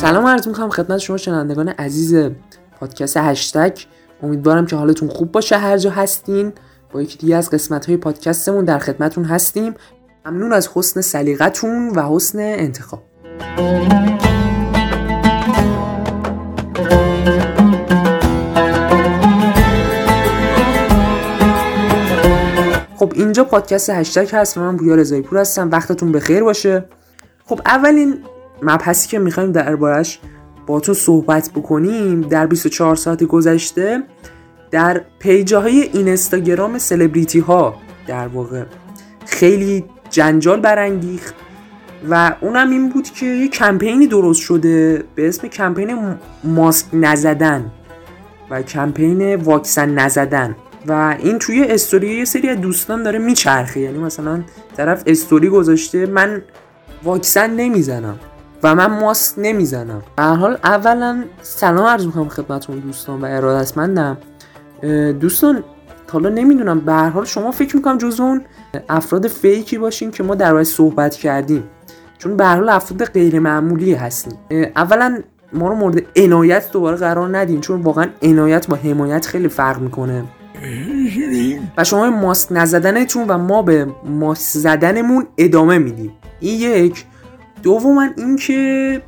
سلام عرض می‌کنم خدمت شما شنوندگان عزیز پادکست هشتگ. امیدوارم که حالتون خوب باشه هر جا هستین. با یکی دیگه از قسمت های پادکستمون در خدمتون هستیم. ممنون از حسن سلیقتون و حسن انتخاب. خب اینجا پادکست هشتگ هست و من بویا رضایی پور هستم. وقتتون بخیر باشه. خب اولین مبحثی که می‌خوایم دربارش با تو صحبت بکنیم در 24 ساعت گذشته در پیجه های اینستاگرام سلبریتی ها در واقع خیلی جنجال برانگیخت و اونم این بود که یه کمپینی درست شده به اسم کمپین ماسک نزدن و کمپین واکسن نزدن و این توی استوری یه سری از دوستان داره میچرخه یعنی مثلا طرف استوری گذاشته من واکسن نمی‌زنم. و من ماسک نمی‌زنم. در حال اولا سلام عرض می‌کنم خدمتتون دوستان و ارادتمندم. دوستان حالا نمی‌دونم به هر حال شما فکر می‌کنم جز اون افراد فیکی باشین که ما در صحبت کردیم. چون به حال افراد غیر معمولی هستیم اولا ما رو مورد عنایت دوباره قرار ندین چون واقعا عنایت با حمایت خیلی فرق می‌کنه. و شما ماسک نزدنتون و ما به ماسک زدنمون ادامه میدیم. این یک. دوما اینکه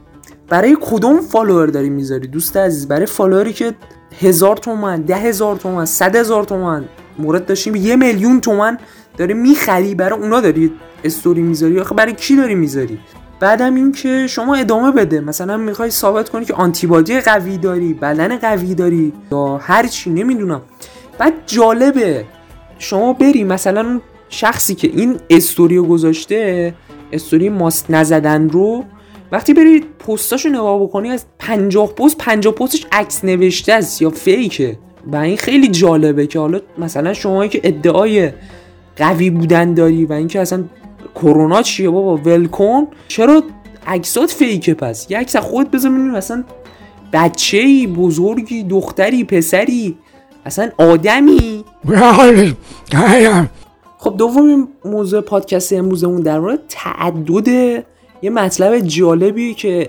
برای کدوم فالوور داری می‌ذاری دوست عزیز؟ برای فالووری که هزار تومن ده هزار تومن صد هزار تومن مورد داشتیم یه میلیون تومن داری می‌خری برای اونا داری استوری می‌ذاری؟ آخه برای کی داری می‌ذاری؟ بعدم این که شما ادامه بده. مثلا می‌خوای ثابت کنی که آنتیبادی قوی داری بدن قوی داری یا هر چی نمی‌دونم. بعد جالبه شما بری مثلا شخصی که این استوریو گذاشته استوری ماسک نزدن رو وقتی بری پستاشو نگاه بکنی از 50 پست 50 پستش عکس نوشته است یا فیکه. و این خیلی جالبه که حالا مثلا شما که ادعای قوی بودن داری و اینکه اصلا کرونا چیه بابا ولکن چرا عکسات فیکه پس؟ یه عکس خود بذار ببینیم مثلا بچه بزرگی دختری پسری اصلا آدمی. خب دومین موضوع پادکست امروزمون در مورد تعدد یه مطلب جالبی که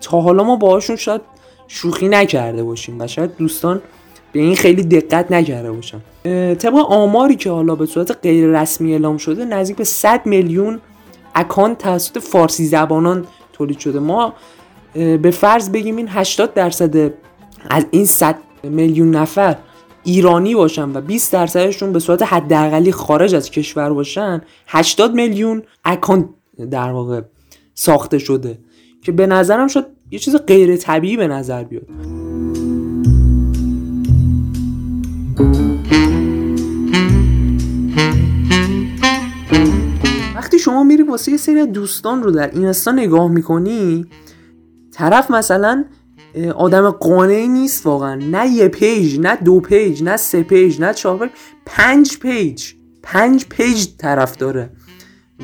تا حالا ما باهاشون شاید شوخی نکرده باشیم و شاید دوستان به این خیلی دقت نکرده باشن. طبق آماری که حالا به صورت غیر رسمی اعلام شده نزدیک به 100 میلیون اکانت توسط فارسی زبانان تولید شده. ما به فرض بگیم این 80 درصد از این 100 میلیون نفر ایرانی باشن و 20 درصدشون به صورت حداقلی خارج از کشور باشن 80 میلیون اکانت در واقع ساخته شده که به نظرم شد یه چیز غیر طبیعی به نظر بیاد. وقتی شما میری واسه یه سری دوستان رو در اینستا نگاه می‌کنی طرف مثلا آدم قانعی نیست واقعا. نه یه پیج نه دو پیج نه سه پیج نه چهار پیج پنج پیج. پنج پیج طرف داره.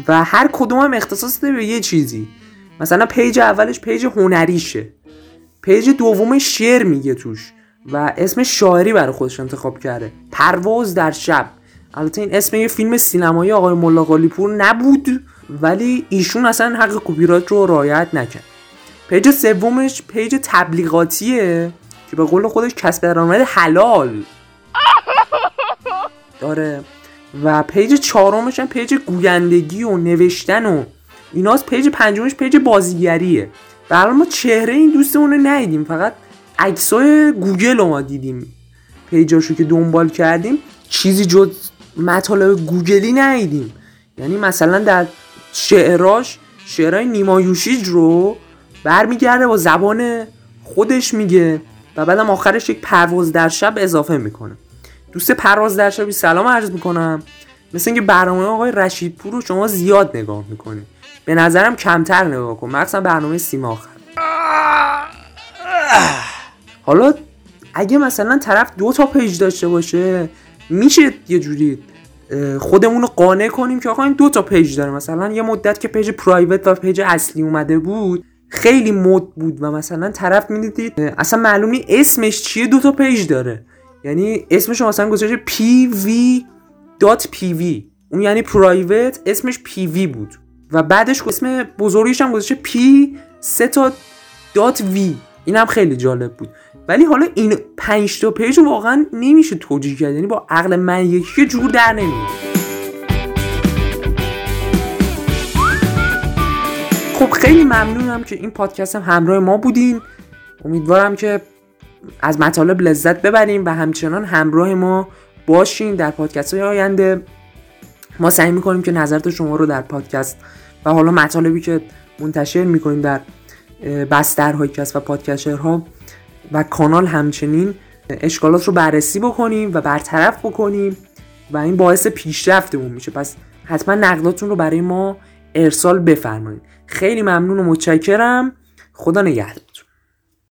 و هر کدوم هم اختصاص داره به یه چیزی. مثلا پیج اولش پیج هنریشه. پیج دومش شعر میگه توش. و اسم شاعری برای خودش انتخاب کرده. پرواز در شب. البته این اسم یه فیلم سینمایی آقای ملاقلی‌پور بود ولی ایشون اصلا حق کپی رو رعایت نکرد. پیج سومش پیج تبلیغاتیه که به قول خودش کسب درآمد حلال. داره. و پیج چهارمش هم پیج گویندگی و نوشتن و ایناست پیج پنجمش پیج بازیگریه. و ما چهره این دوستمون رو ندیدیم فقط عکسای گوگل رو ما دیدیم. پیجاشو که دنبال کردیم چیزی جز مطالب گوگلی ندیدیم. یعنی مثلا در شعراش شعرهای نیما یوشیج رو برمیگرده با زبان خودش میگه و بعدم آخرش یک پرواز در شب اضافه می‌کنه. دوست پرواز در شبی سلام عرض می‌کنم. مثل اینکه برنامه آقای رشیدپور رو شما زیاد نگاه می‌کنه به نظرم کمتر نگاه کن. مخصوصا برنامه سیما آخر. حالا اگه مثلا طرف دو تا پیج داشته باشه میشه یه جوری خودمون رو قانع کنیم که آقا این دو تا پیج داره. مثلا یه مدت که پیج private و پیج اصلی اومده بود خیلی مد بود و مثلا طرف می‌دیدید اصلا معلوم نیست اسمش چیه دو تا پیج داره. یعنی اسمش مثلا گذاشته pv.pv اون یعنی private اسمش pv بود. و بعدش اسم بزرگیش هم گذاشته p سه تا dot v اینم خیلی جالب بود. ولی حالا این پنج تا پیج واقعا نمیشه توجیه کرد. یعنی با عقل من یکی جور در نمیاد. خب خیلی ممنونم که این پادکست هم همراه ما بودین. امیدوارم که از مطالب لذت ببریم و همچنان همراه ما باشین در پادکست های آینده. ما سعی می‌کنیم که نظرات شما رو در پادکست و حالا مطالبی که منتشر می‌کنیم در بستر کس و پادکسترها و کانال همچنین اشکالات رو بررسی بکنیم و برطرف بکنیم و این باعث پیشرفتمون میشه. پس حتما نقداتون رو برای ما ارسال بفرمایید. خیلی ممنون و متشکرم. خدا نگهدار.